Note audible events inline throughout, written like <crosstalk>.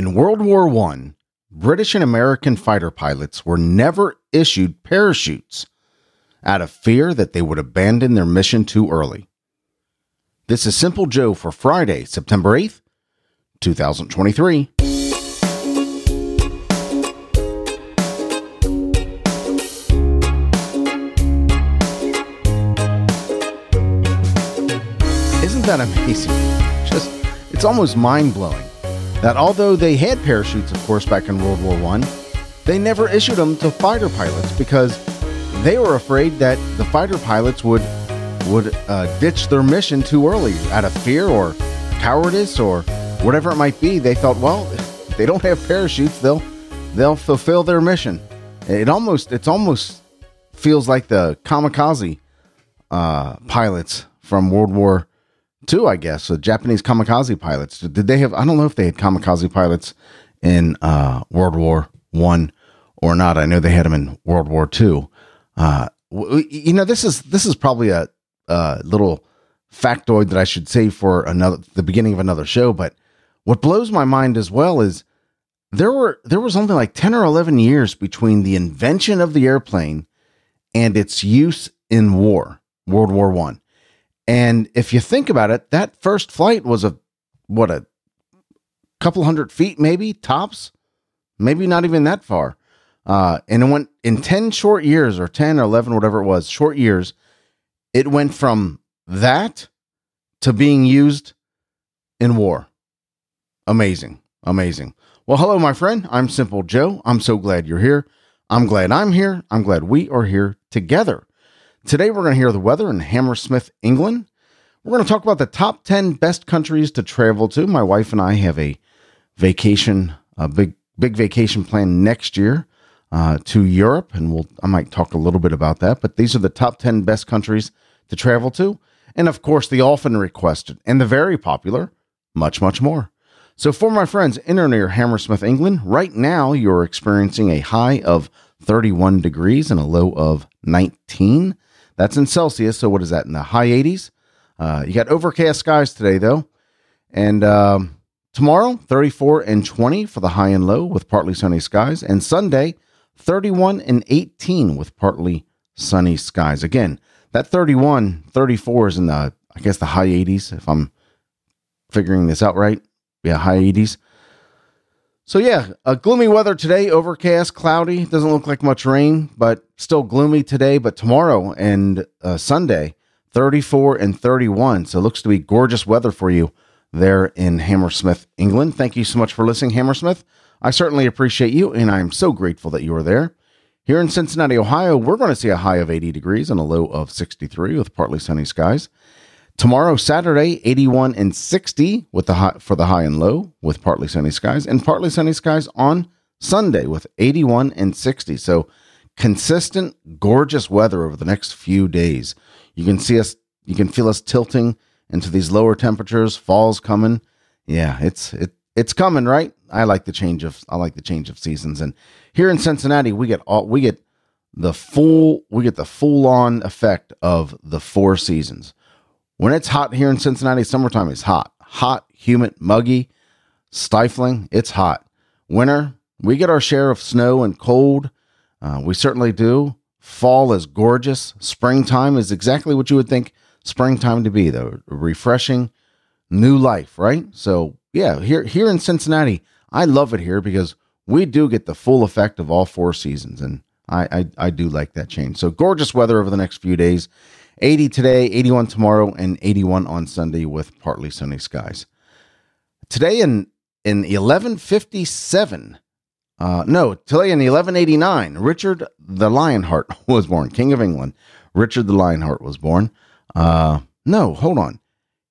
In World War I, British and American fighter pilots were never issued parachutes out of fear that they would abandon their mission too early. This is Simple Joe for Friday, September 8th, 2023. Isn't that amazing? Just, it's almost mind blowing that although they had parachutes, of course, back in World War One, they never issued them to fighter pilots because they were afraid that the fighter pilots would would uh, ditch their mission too early out of fear or cowardice or whatever it might be. They thought, well, they don't have parachutes, they'll they'll fulfill their mission. It almost it's almost feels like the kamikaze uh, pilots from World War Two, I guess. The Japanese kamikaze pilots. Did they have? I don't know if they had kamikaze pilots in uh, World War One or not. I know they had them in World War Two. Uh, you know, this is this is probably a, a little factoid that I should save for another the beginning of another show. But what blows my mind as well is there were there was only like ten or eleven years between the invention of the airplane and its use in war, World War One. And if you think about it, that first flight was a what a couple hundred feet, maybe tops, maybe not even that far. Uh, and it went in 10 short years or 10 or 11, whatever it was, short years, it went from that to being used in war. Amazing. Amazing. Well, hello, my friend. I'm Simple Joe. I'm so glad you're here. I'm glad I'm here. I'm glad we are here together. Today, we're going to hear the weather in Hammersmith, England. We're going to talk about the top 10 best countries to travel to. My wife and I have a vacation, a big, big vacation plan next year uh, to Europe, and we'll I might talk a little bit about that. But these are the top ten best countries to travel to, and of course the often requested and the very popular, much much more. So for my friends in or near Hammersmith, England, right now you're experiencing a high of 31 degrees and a low of 19. That's in Celsius. So what is that in the high 80s? Uh, you got overcast skies today though, and um, tomorrow 34 and 20 for the high and low with partly sunny skies, and Sunday 31 and 18 with partly sunny skies. Again, that 31, 34 is in the, I guess, the high 80s, if I'm figuring this out right. Yeah, high 80s. So, yeah, a gloomy weather today, overcast, cloudy. Doesn't look like much rain, but still gloomy today. But tomorrow and uh, Sunday, 34 and 31. So, it looks to be gorgeous weather for you there in Hammersmith, England. Thank you so much for listening, Hammersmith. I certainly appreciate you, and I'm so grateful that you are there. Here in Cincinnati, Ohio, we're going to see a high of 80 degrees and a low of 63 with partly sunny skies. Tomorrow, Saturday, 81 and 60 with the high, for the high and low with partly sunny skies, and partly sunny skies on Sunday with 81 and 60. So consistent, gorgeous weather over the next few days. You can see us, you can feel us tilting into these lower temperatures. Fall's coming. Yeah, it's it it's coming, right? I like the change of I like the change of seasons. And here in Cincinnati, we get all we get the full we get the full on effect of the four seasons. When it's hot here in Cincinnati, summertime is hot. Hot, humid, muggy, stifling. It's hot. Winter, we get our share of snow and cold. Uh, we certainly do. Fall is gorgeous. Springtime is exactly what you would think springtime to be, though. Refreshing, new life, right? So yeah, here here in Cincinnati, I love it here because we do get the full effect of all four seasons, and I, I, I do like that change. So gorgeous weather over the next few days. 80 today, 81 tomorrow, and 81 on Sunday with partly sunny skies. Today in in 1157, uh, no, today in 1189, Richard the Lionheart <laughs> was born, King of England. Richard the Lionheart was born. Uh, no, hold on.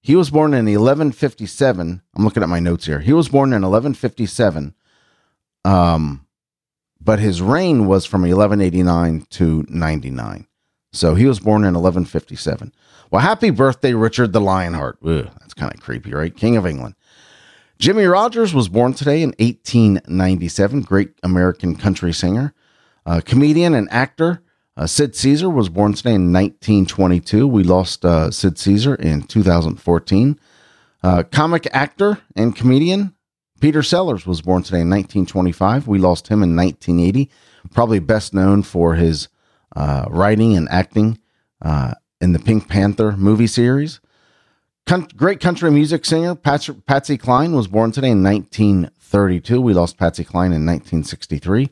He was born in 1157. I'm looking at my notes here. He was born in 1157. Um, but his reign was from 1189 to 99. So he was born in 1157. Well, happy birthday, Richard the Lionheart. Ugh, that's kind of creepy, right? King of England. Jimmie Rodgers was born today in 1897. Great American country singer, uh, comedian, and actor. Uh, Sid Caesar was born today in 1922. We lost uh, Sid Caesar in 2014. Uh, comic actor and comedian Peter Sellers was born today in 1925. We lost him in 1980. Probably best known for his uh, writing and acting uh, in the Pink Panther movie series. Con- great country music singer Patsy, Patsy Cline was born today in 1932. We lost Patsy Cline in 1963.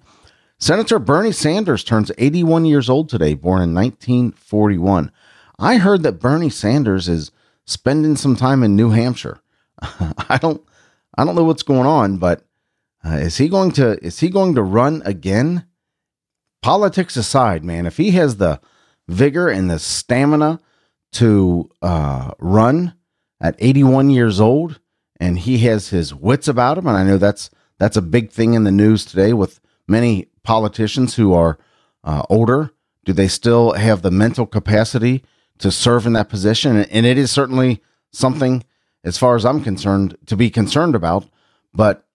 Senator Bernie Sanders turns 81 years old today, born in 1941. I heard that Bernie Sanders is spending some time in New Hampshire. <laughs> I don't I don't know what's going on, but uh, is he going to is he going to run again? Politics aside, man, if he has the vigor and the stamina to uh, run at 81 years old, and he has his wits about him, and I know that's that's a big thing in the news today with many politicians who are uh, older. Do they still have the mental capacity to serve in that position? And it is certainly something as far as I'm concerned, to be concerned about. But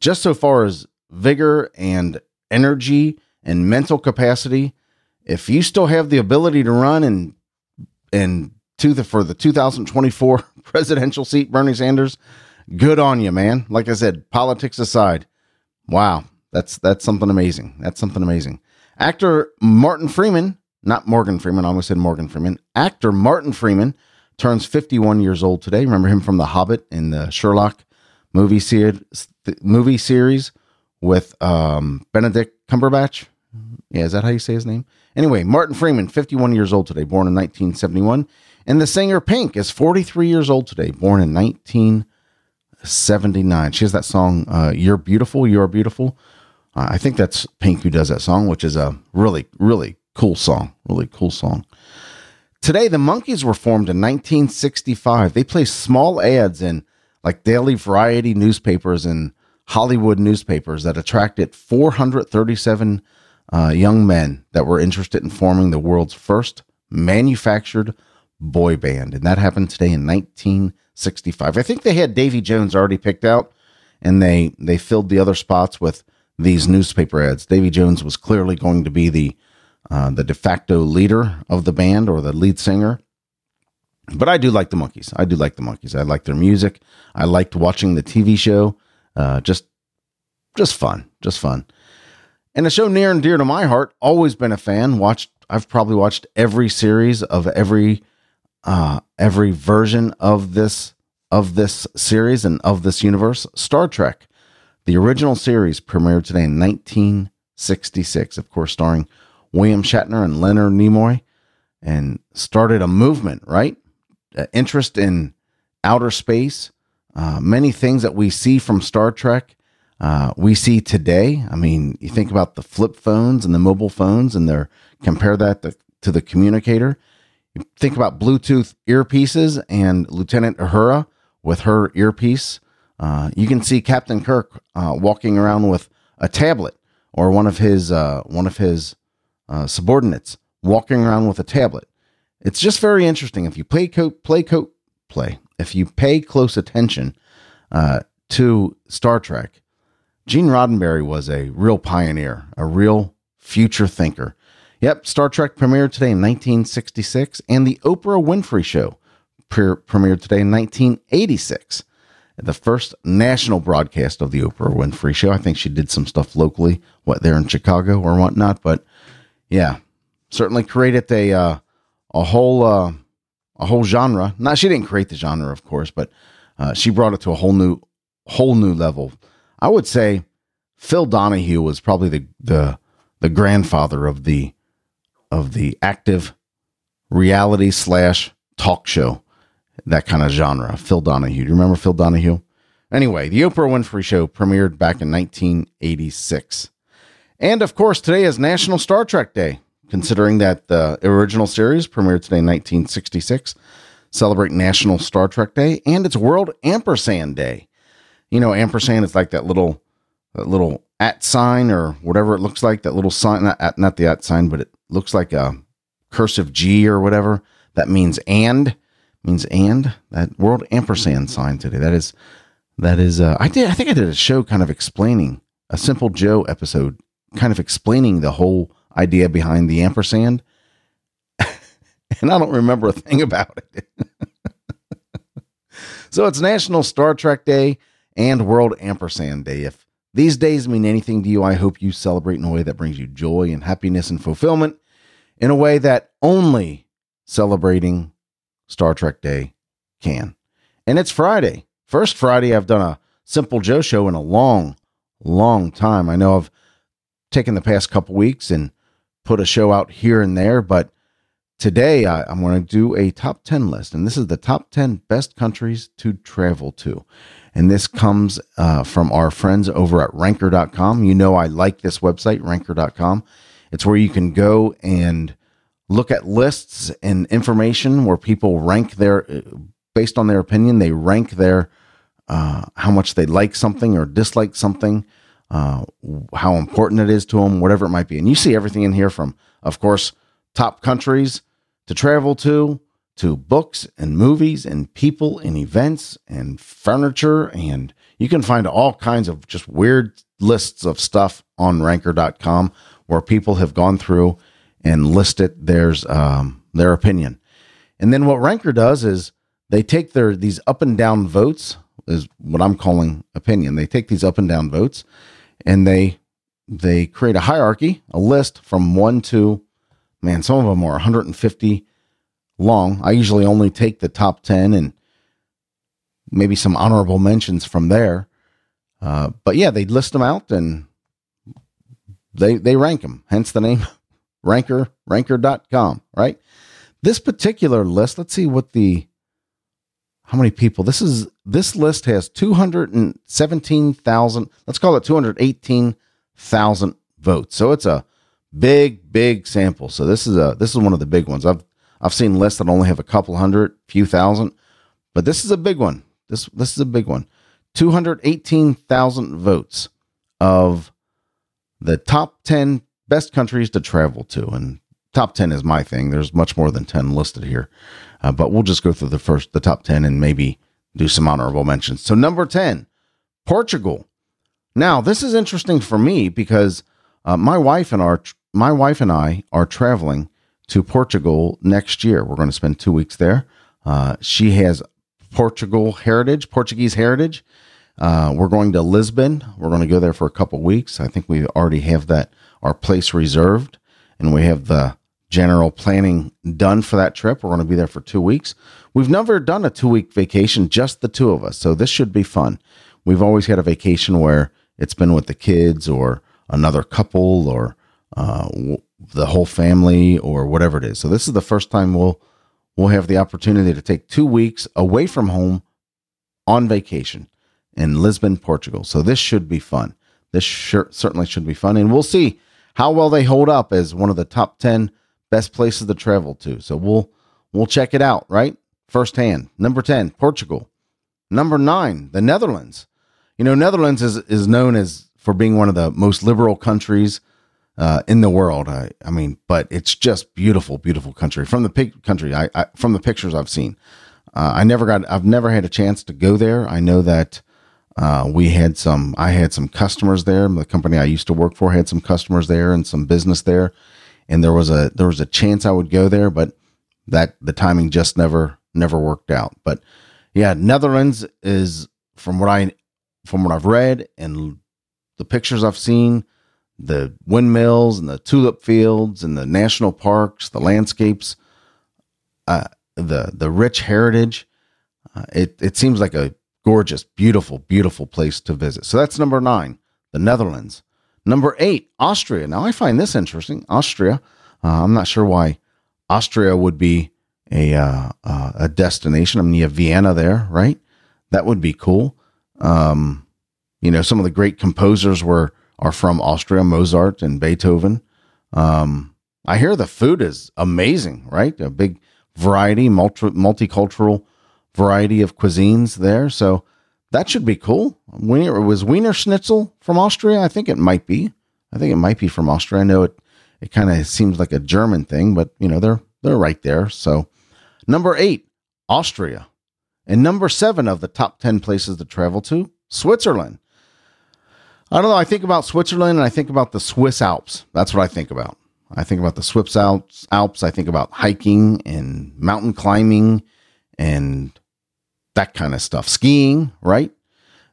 just so far as vigor and energy and mental capacity, if you still have the ability to run and and to the for the 2024 <laughs> presidential seat, Bernie Sanders, good on you, man. Like I said, politics aside, wow, that's that's something amazing. That's something amazing. Actor Martin Freeman, not Morgan Freeman, I almost said Morgan Freeman. Actor Martin Freeman turns 51 years old today. Remember him from The Hobbit in the Sherlock movie series, movie series with um, Benedict Cumberbatch. Yeah, is that how you say his name? Anyway, Martin Freeman, 51 years old today, born in 1971. And the singer Pink is 43 years old today, born in 1979. She has that song, uh, You're Beautiful, You're Beautiful. Uh, I think that's Pink who does that song, which is a really, really cool song. Really cool song. Today, the Monkees were formed in 1965. They placed small ads in like daily variety newspapers and Hollywood newspapers that attracted 437 uh, young men that were interested in forming the world's first manufactured boy band. And that happened today in 1965. I think they had Davy Jones already picked out and they, they filled the other spots with these newspaper ads. Davy Jones was clearly going to be the uh, the de facto leader of the band or the lead singer. But I do like the Monkees. I do like the Monkees. I like their music. I liked watching the TV show. Uh, just, just fun, just fun. And a show near and dear to my heart. Always been a fan. Watched. I've probably watched every series of every, uh, every version of this of this series and of this universe. Star Trek, the original series, premiered today in 1966. Of course, starring William Shatner and Leonard Nimoy and started a movement, right? Uh, interest in outer space. Uh, many things that we see from Star Trek, uh, we see today. I mean, you think about the flip phones and the mobile phones, and they're compare that to, to the communicator. You think about Bluetooth earpieces and Lieutenant Uhura with her earpiece. Uh, you can see Captain Kirk uh, walking around with a tablet or one of his uh, one of his uh, subordinates walking around with a tablet. It's just very interesting. If you play co- play co- play, if you pay close attention uh, to Star Trek, Gene Roddenberry was a real pioneer, a real future thinker. Yep, Star Trek premiered today in 1966, and the Oprah Winfrey Show pre- premiered today in 1986. The first national broadcast of the Oprah Winfrey Show. I think she did some stuff locally, what there in Chicago or whatnot, but yeah, certainly created a uh, a whole uh, a whole genre. Not she didn't create the genre, of course, but uh, she brought it to a whole new whole new level. I would say Phil Donahue was probably the the the grandfather of the of the active reality slash talk show that kind of genre. Phil Donahue. Do you remember Phil Donahue? Anyway, the Oprah Winfrey Show premiered back in 1986. And of course, today is National Star Trek Day, considering that the original series premiered today in 1966. Celebrate National Star Trek Day, and it's World Ampersand Day. You know, ampersand is like that little, that little at sign or whatever it looks like. That little sign, not at, not the at sign, but it looks like a cursive G or whatever. That means and means and that World Ampersand sign today. That is that is. Uh, I did. I think I did a show kind of explaining a Simple Joe episode kind of explaining the whole idea behind the ampersand. <laughs> and I don't remember a thing about it. <laughs> so it's National Star Trek Day. And World Ampersand Day. If these days mean anything to you, I hope you celebrate in a way that brings you joy and happiness and fulfillment in a way that only celebrating Star Trek Day can. And it's Friday. First Friday I've done a Simple Joe show in a long, long time. I know I've taken the past couple weeks and put a show out here and there, but today I, am going to do a top 10 list. And this is the top 10 best countries to travel to. And this comes uh, from our friends over at ranker.com. You know, I like this website, ranker.com. It's where you can go and look at lists and information where people rank their, based on their opinion, they rank their, uh, how much they like something or dislike something, uh, how important it is to them, whatever it might be. And you see everything in here from, of course, top countries to travel to, to books and movies and people and events and furniture. And you can find all kinds of just weird lists of stuff on ranker.com where people have gone through and listed theirs, um, their opinion. And then what Ranker does is they take their these up and down votes is what I'm calling opinion. They take these up and down votes and they they create a hierarchy, a list from 1 to man, some of them are 150 long. I usually only take the top 10 and maybe some honorable mentions from there. Uh, but yeah, they list them out and they they rank them. Hence the name <laughs> ranker ranker.com, right? This particular list, let's see what the how many people. This is this list has 217,000, let's call it 218,000 votes. So it's a big big sample. So this is a this is one of the big ones. I've I've seen lists that only have a couple hundred, few thousand, but this is a big one. This this is a big one. 218,000 votes of the top 10 best countries to travel to and top 10 is my thing. There's much more than 10 listed here. Uh, but we'll just go through the first the top 10 and maybe do some honorable mentions. So number 10, Portugal. Now, this is interesting for me because uh, my wife and our my wife and I are traveling to Portugal next year. We're going to spend two weeks there. Uh, she has Portugal heritage, Portuguese heritage. Uh, we're going to Lisbon. We're going to go there for a couple weeks. I think we already have that our place reserved, and we have the general planning done for that trip. We're going to be there for two weeks. We've never done a two week vacation, just the two of us. So this should be fun. We've always had a vacation where it's been with the kids or another couple or uh, the whole family or whatever it is. So this is the first time we'll we'll have the opportunity to take two weeks away from home on vacation in Lisbon, Portugal. So this should be fun. This sure, certainly should be fun, and we'll see how well they hold up as one of the top ten best places to travel to. So we'll we'll check it out right firsthand. Number ten, Portugal. Number nine, the Netherlands. You know, Netherlands is is known as for being one of the most liberal countries uh, in the world. I, I mean, but it's just beautiful, beautiful country from the pic- country. I, I, from the pictures I've seen. Uh, I never got. I've never had a chance to go there. I know that uh, we had some. I had some customers there. The company I used to work for had some customers there and some business there, and there was a there was a chance I would go there, but that the timing just never never worked out. But yeah, Netherlands is from what I from what I've read and the pictures I've seen the windmills and the tulip fields and the national parks, the landscapes, uh, the the rich heritage. Uh, it it seems like a gorgeous, beautiful, beautiful place to visit. So that's number nine, the Netherlands. Number eight, Austria. Now I find this interesting. Austria. Uh, I'm not sure why Austria would be a uh, uh, a destination. I mean, you have Vienna there, right? That would be cool. Um, you know, some of the great composers were are from Austria, Mozart and Beethoven. Um, I hear the food is amazing, right? A big variety, multi- multicultural variety of cuisines there. So that should be cool. Wiener, was Wiener Schnitzel from Austria? I think it might be. I think it might be from Austria. I know it. It kind of seems like a German thing, but you know they're they're right there. So number eight, Austria, and number seven of the top ten places to travel to, Switzerland. I don't know. I think about Switzerland and I think about the Swiss Alps. That's what I think about. I think about the Swiss Alps. Alps. I think about hiking and mountain climbing and that kind of stuff. Skiing, right?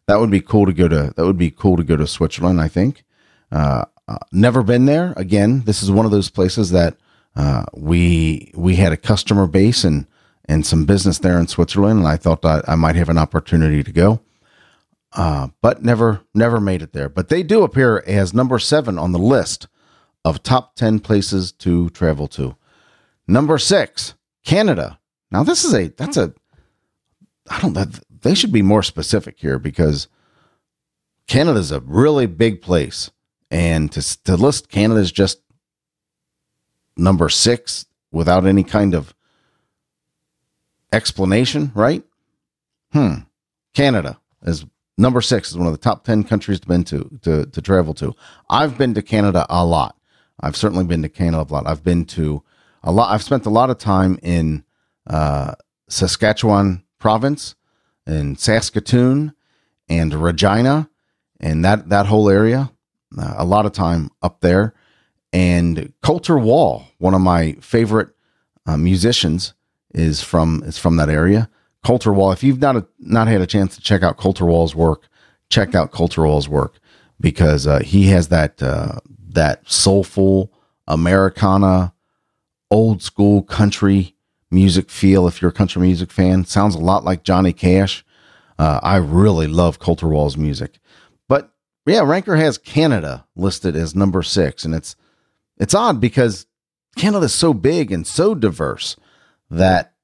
that would be cool to go to. That would be cool to go to Switzerland. I think. Uh, uh, never been there. Again, this is one of those places that uh, we we had a customer base and and some business there in Switzerland, and I thought that I might have an opportunity to go, uh, but never never made it there. But they do appear as number seven on the list of top ten places to travel to. Number six, Canada. Now this is a that's a I don't know they should be more specific here because Canada's a really big place, and to to list Canada's just number six without any kind of explanation, right? Hmm. Canada is number six is one of the top 10 countries to been to, to, to travel to. I've been to Canada a lot. I've certainly been to Canada a lot. I've been to a lot. I've spent a lot of time in uh, Saskatchewan province in Saskatoon and Regina and that, that whole area. Uh, a lot of time up there. And Colter Wall, one of my favorite uh, musicians, is from is from that area. Colter Wall. If you've not a, not had a chance to check out Colter Wall's work, check out Colter Wall's work because uh, he has that uh, that soulful Americana, old school country music feel. If you're a country music fan, sounds a lot like Johnny Cash. Uh, I really love Colter Wall's music, but yeah, Ranker has Canada listed as number six, and it's it's odd because Canada's so big and so diverse that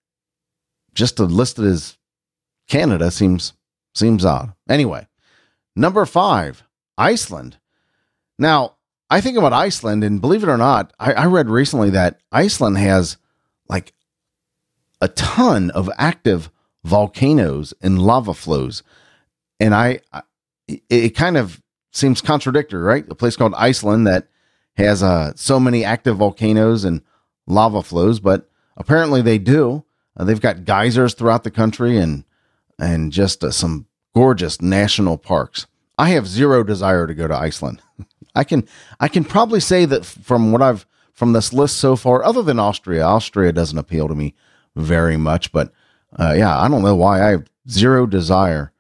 just to list it as Canada seems seems odd. Anyway, number five, Iceland. Now, I think about Iceland, and believe it or not, I, I read recently that Iceland has like a ton of active volcanoes and lava flows, and I, I it, kind of seems contradictory, right? A place called Iceland that has uh, so many active volcanoes and lava flows, but apparently they do. Uh, they've got geysers throughout the country and and just uh, some gorgeous national parks. I have zero desire to go to Iceland. <laughs> I can I can probably say that from what I've from this list so far, other than Austria, Austria doesn't appeal to me very much. But uh, yeah, I don't know why I have zero desire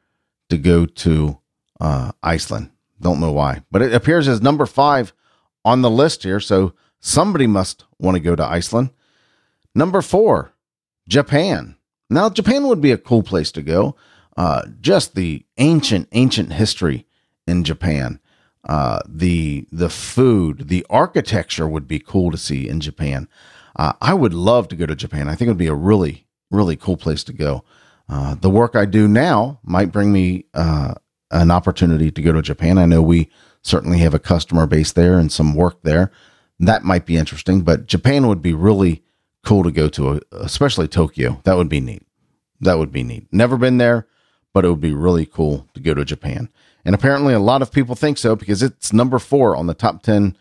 to go to uh, Iceland. Don't know why, but it appears as number five on the list here. So somebody must want to go to Iceland. Number four, Japan. Now, Japan would be a cool place to go. Uh, just the ancient, ancient history in Japan. Uh, the the food, the architecture would be cool to see in Japan. Uh, I would love to go to Japan. I think it would be a really, really cool place to go. Uh, the work I do now might bring me uh, an opportunity to go to Japan. I know we certainly have a customer base there and some work there. That might be interesting, but Japan would be really cool to go to, especially Tokyo. That would be neat. That would be neat. Never been there, but it would be really cool to go to Japan. And apparently, a lot of people think so because it's number four on the top 10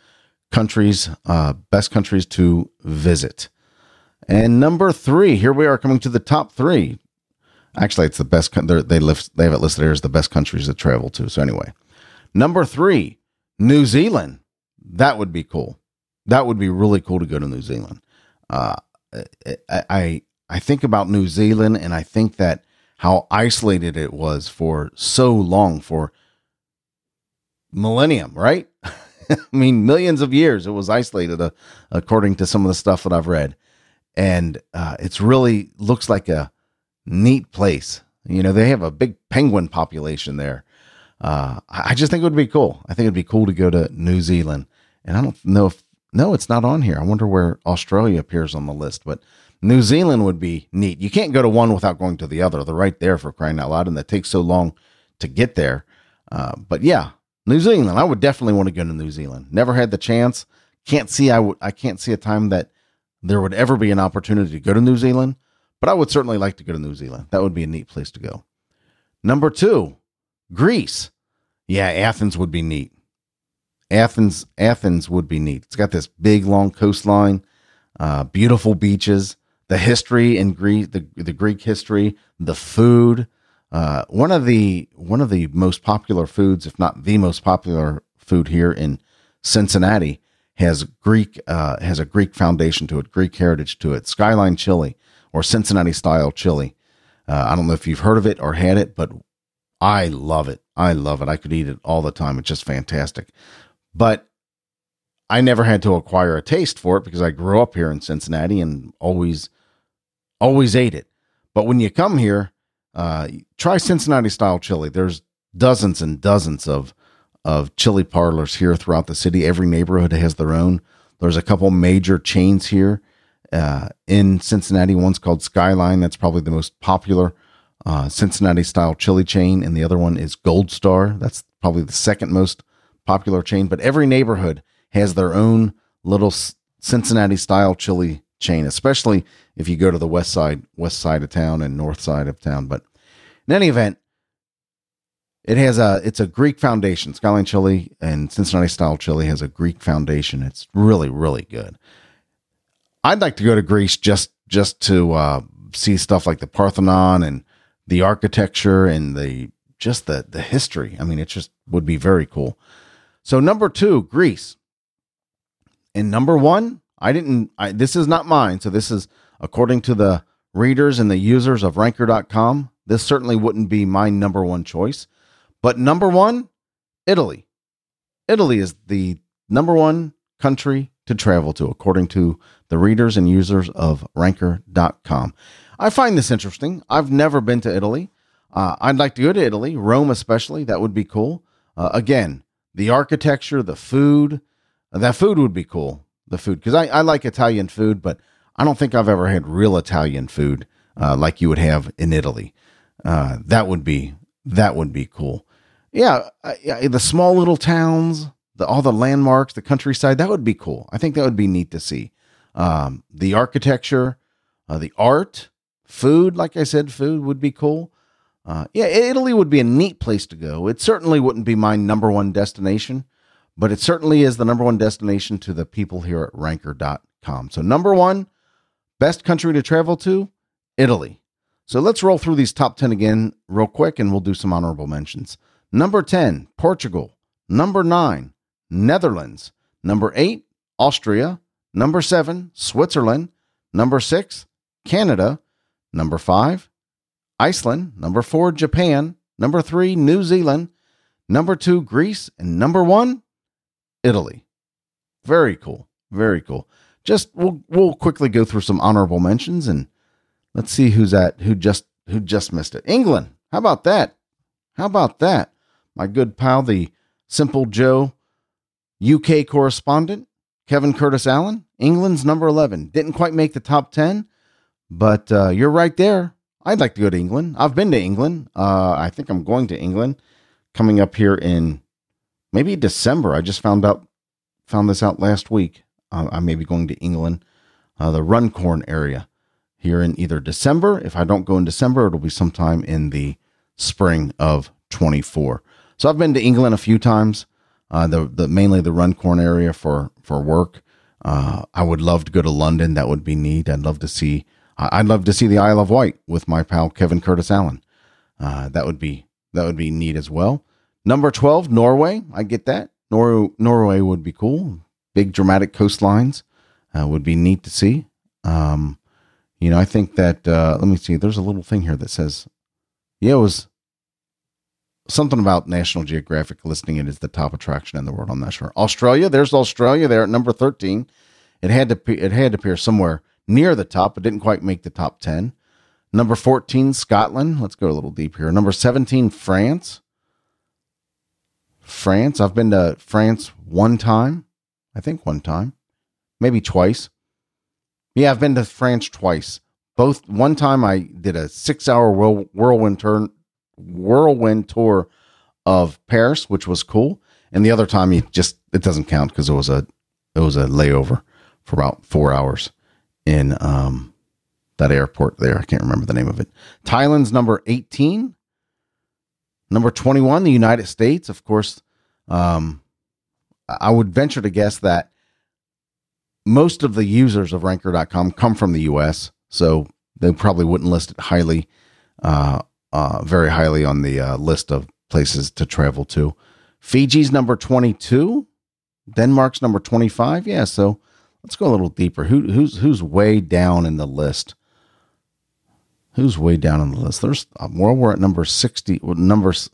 countries, uh, best countries to visit. And number three, here we are coming to the top three. Actually, it's the best. They list, they have it listed here as the best countries to travel to. So anyway, number three, New Zealand. That would be cool. That would be really cool to go to New Zealand. Uh, I I think about New Zealand and I think that how isolated it was for so long for millennium, right? <laughs> I mean, millions of years it was isolated, uh, according to some of the stuff that I've read, and uh, it's really looks like a neat place. You know, they have a big penguin population there. Uh, I just think it would be cool. I think it'd be cool to go to New Zealand, and I don't know if no, it's not on here. I wonder where Australia appears on the list, but New Zealand would be neat. You can't go to one without going to the other. They're right there for crying out loud, and that takes so long to get there. Uh, but yeah, New Zealand. I would definitely want to go to New Zealand. Never had the chance. Can't see. I would. I can't see a time that there would ever be an opportunity to go to New Zealand. But I would certainly like to go to New Zealand. That would be a neat place to go. Number two, Greece. Yeah, Athens would be neat. Athens, Athens would be neat. It's got this big long coastline, uh, beautiful beaches, the history in Greece, the the Greek history, the food. Uh, one of the one of the most popular foods, if not the most popular food here in Cincinnati, has Greek uh, has a Greek foundation to it, Greek heritage to it. Skyline chili or Cincinnati style chili. Uh, I don't know if you've heard of it or had it, but I love it. I love it. I could eat it all the time. It's just fantastic. But I never had to acquire a taste for it because I grew up here in Cincinnati and always, always ate it. But when you come here, uh, try Cincinnati style chili. There's dozens and dozens of of chili parlors here throughout the city. Every neighborhood has their own. There's a couple major chains here uh, in Cincinnati. One's called Skyline. That's probably the most popular uh, Cincinnati style chili chain, and the other one is Gold Star. That's probably the second most popular chain. But every neighborhood has their own little Cincinnati style chili chain, especially if you go to the west side, west side of town and north side of town. But in any event, it has a it's a Greek foundation. Skyline chili and Cincinnati style chili has a Greek foundation. It's really really good. I'd like to go to Greece just just to uh, see stuff like the Parthenon and the architecture and the just the the history. I mean, it just would be very cool. So number two, Greece. And number one, I didn't. I, this is not mine. So this is according to the readers and the users of Ranker.com. This certainly wouldn't be my number one choice. But number one, Italy. Italy is the number one country to travel to, according to the readers and users of Ranker.com. I find this interesting. I've never been to Italy. Uh, I'd like to go to Italy, Rome especially. That would be cool. Uh, again, the architecture, the food. That food would be cool. The food, because I, I like Italian food, but I don't think I've ever had real Italian food uh, like you would have in Italy. Uh, that would be that would be cool yeah, uh, the small little towns, the, all the landmarks, the countryside, that would be cool. I think that would be neat to see. Um, the architecture, uh, the art, food, like I said, food would be cool. Uh, yeah, Italy would be a neat place to go. It certainly wouldn't be my number one destination, but it certainly is the number one destination to the people here at ranker.com. So, number one, best country to travel to, Italy. So, let's roll through these top 10 again real quick and we'll do some honorable mentions. Number 10, Portugal. Number 9, Netherlands. Number 8, Austria. Number 7, Switzerland. Number 6, Canada. Number 5, Iceland. Number 4, Japan. Number 3, New Zealand. Number 2, Greece. And number 1, Italy. Very cool. Very cool. Just we'll we'll quickly go through some honorable mentions and let's see who's at who just who just missed it. England. How about that? How about that? my good pal, the Simple Joe UK correspondent, Kevin Curtis Allen, England's number 11. Didn't quite make the top 10, but uh, you're right there. I'd like to go to England. I've been to England. Uh, I think I'm going to England coming up here in maybe December. I just found out found this out last week. Uh, I may be going to England, uh, the Runcorn area here in either December. If I don't go in December, it'll be sometime in the spring of 24. So I've been to England a few times, uh, the the mainly the Runcorn area for for work. Uh, I would love to go to London. That would be neat. I'd love to see. I'd love to see the Isle of Wight with my pal Kevin Curtis Allen. Uh, that would be that would be neat as well. Number twelve, Norway. I get that. Nor- Norway would be cool. Big dramatic coastlines uh, would be neat to see. Um, you know, I think that. Uh, let me see. There's a little thing here that says, yeah, it was something about National Geographic listing it as the top attraction in the world. I'm not sure. Australia, there's Australia there at number 13. It had to it had to appear somewhere near the top, but didn't quite make the top 10. Number 14, Scotland. Let's go a little deep here. Number 17, France. France. I've been to France one time. I think one time. Maybe twice. Yeah, I've been to France twice. Both one time I did a six hour whirlwind turn whirlwind tour of Paris, which was cool. And the other time, he just it doesn't count because it was a it was a layover for about four hours in um, that airport there. I can't remember the name of it. Thailand's number eighteen. Number twenty one, the United States. Of course, um, I would venture to guess that most of the users of Ranker.com come from the U.S., so they probably wouldn't list it highly uh, uh, very highly on the uh, list of places to travel to. Fiji's number 22, Denmark's number 25. Yeah, so let's go a little deeper. Who, who's who's way down in the list? Who's way down on the list? There's uh, well, we're at number 60. Numbers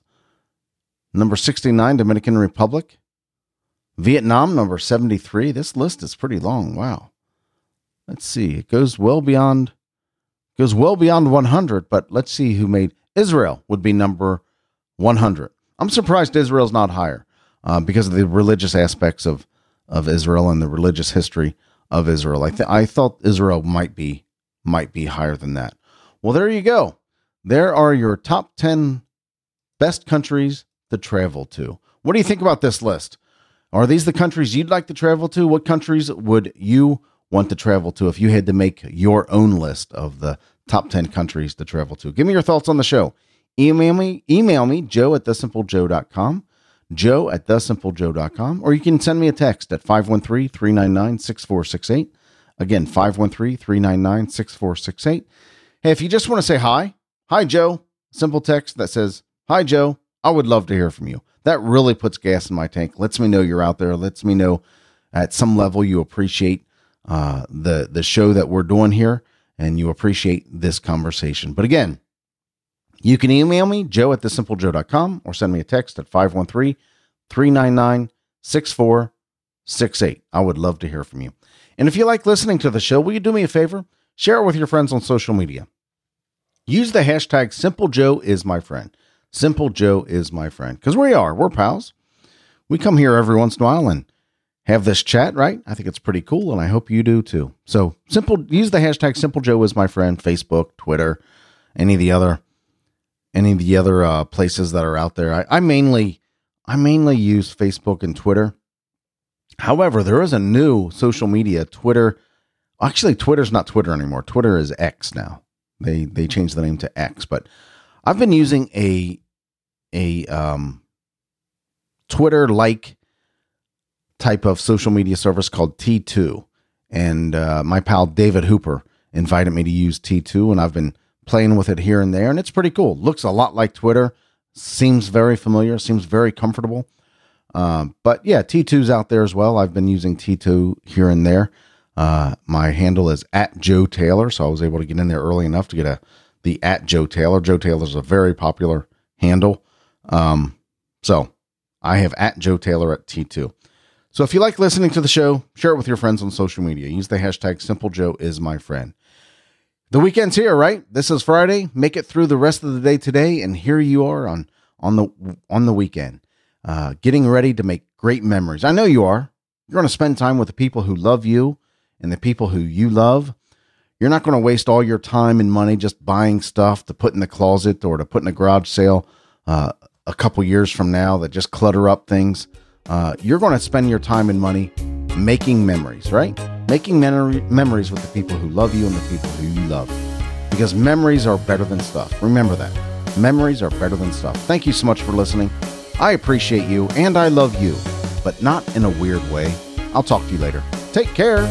Number 69, Dominican Republic. Vietnam, number 73. This list is pretty long. Wow. Let's see. It goes well beyond goes well beyond 100, but let's see who made Israel would be number 100. I'm surprised Israel's not higher uh, because of the religious aspects of of Israel and the religious history of Israel. I th- I thought Israel might be might be higher than that. Well, there you go. There are your top 10 best countries to travel to. What do you think about this list? Are these the countries you'd like to travel to? What countries would you want to travel to if you had to make your own list of the top 10 countries to travel to? Give me your thoughts on the show. Email me, email me, joe at thesimplejoe.com, joe at thesimplejoe.com, or you can send me a text at 513 399 6468. Again, 513 399 6468. Hey, if you just want to say hi, hi, Joe, simple text that says, Hi, Joe, I would love to hear from you. That really puts gas in my tank, lets me know you're out there, lets me know at some level you appreciate uh, the the show that we're doing here, and you appreciate this conversation. But again, you can email me, joe at thesimplejoe.com, or send me a text at 513 399 6468. I would love to hear from you. And if you like listening to the show, will you do me a favor? Share it with your friends on social media. Use the hashtag SimpleJoeIsMyFriend. Joe is my friend. Simple Joe is my friend. Because we are, we're pals. We come here every once in a while and have this chat, right? I think it's pretty cool, and I hope you do too. So simple use the hashtag Simple Joe is my friend, Facebook, Twitter, any of the other any of the other uh, places that are out there. I, I mainly I mainly use Facebook and Twitter. However, there is a new social media, Twitter. Actually, Twitter's not Twitter anymore. Twitter is X now. They they changed the name to X, but I've been using a a um, Twitter like type of social media service called T2. And uh, my pal David Hooper invited me to use T2, and I've been playing with it here and there, and it's pretty cool. Looks a lot like Twitter, seems very familiar, seems very comfortable. Um, but yeah, T2's out there as well. I've been using T2 here and there. Uh, my handle is at Joe Taylor, so I was able to get in there early enough to get a the at Joe Taylor. Joe Taylor is a very popular handle. Um, so I have at Joe Taylor at T2. So if you like listening to the show, share it with your friends on social media. Use the hashtag Simple Joe is my friend. The weekend's here, right? This is Friday. Make it through the rest of the day today, and here you are on on the on the weekend, uh, getting ready to make great memories. I know you are. You're going to spend time with the people who love you and the people who you love. You're not going to waste all your time and money just buying stuff to put in the closet or to put in a garage sale uh, a couple years from now that just clutter up things uh, you're going to spend your time and money making memories, right? Making memories with the people who love you and the people who you love. Because memories are better than stuff. Remember that. Memories are better than stuff. Thank you so much for listening. I appreciate you and I love you, but not in a weird way. I'll talk to you later. Take care.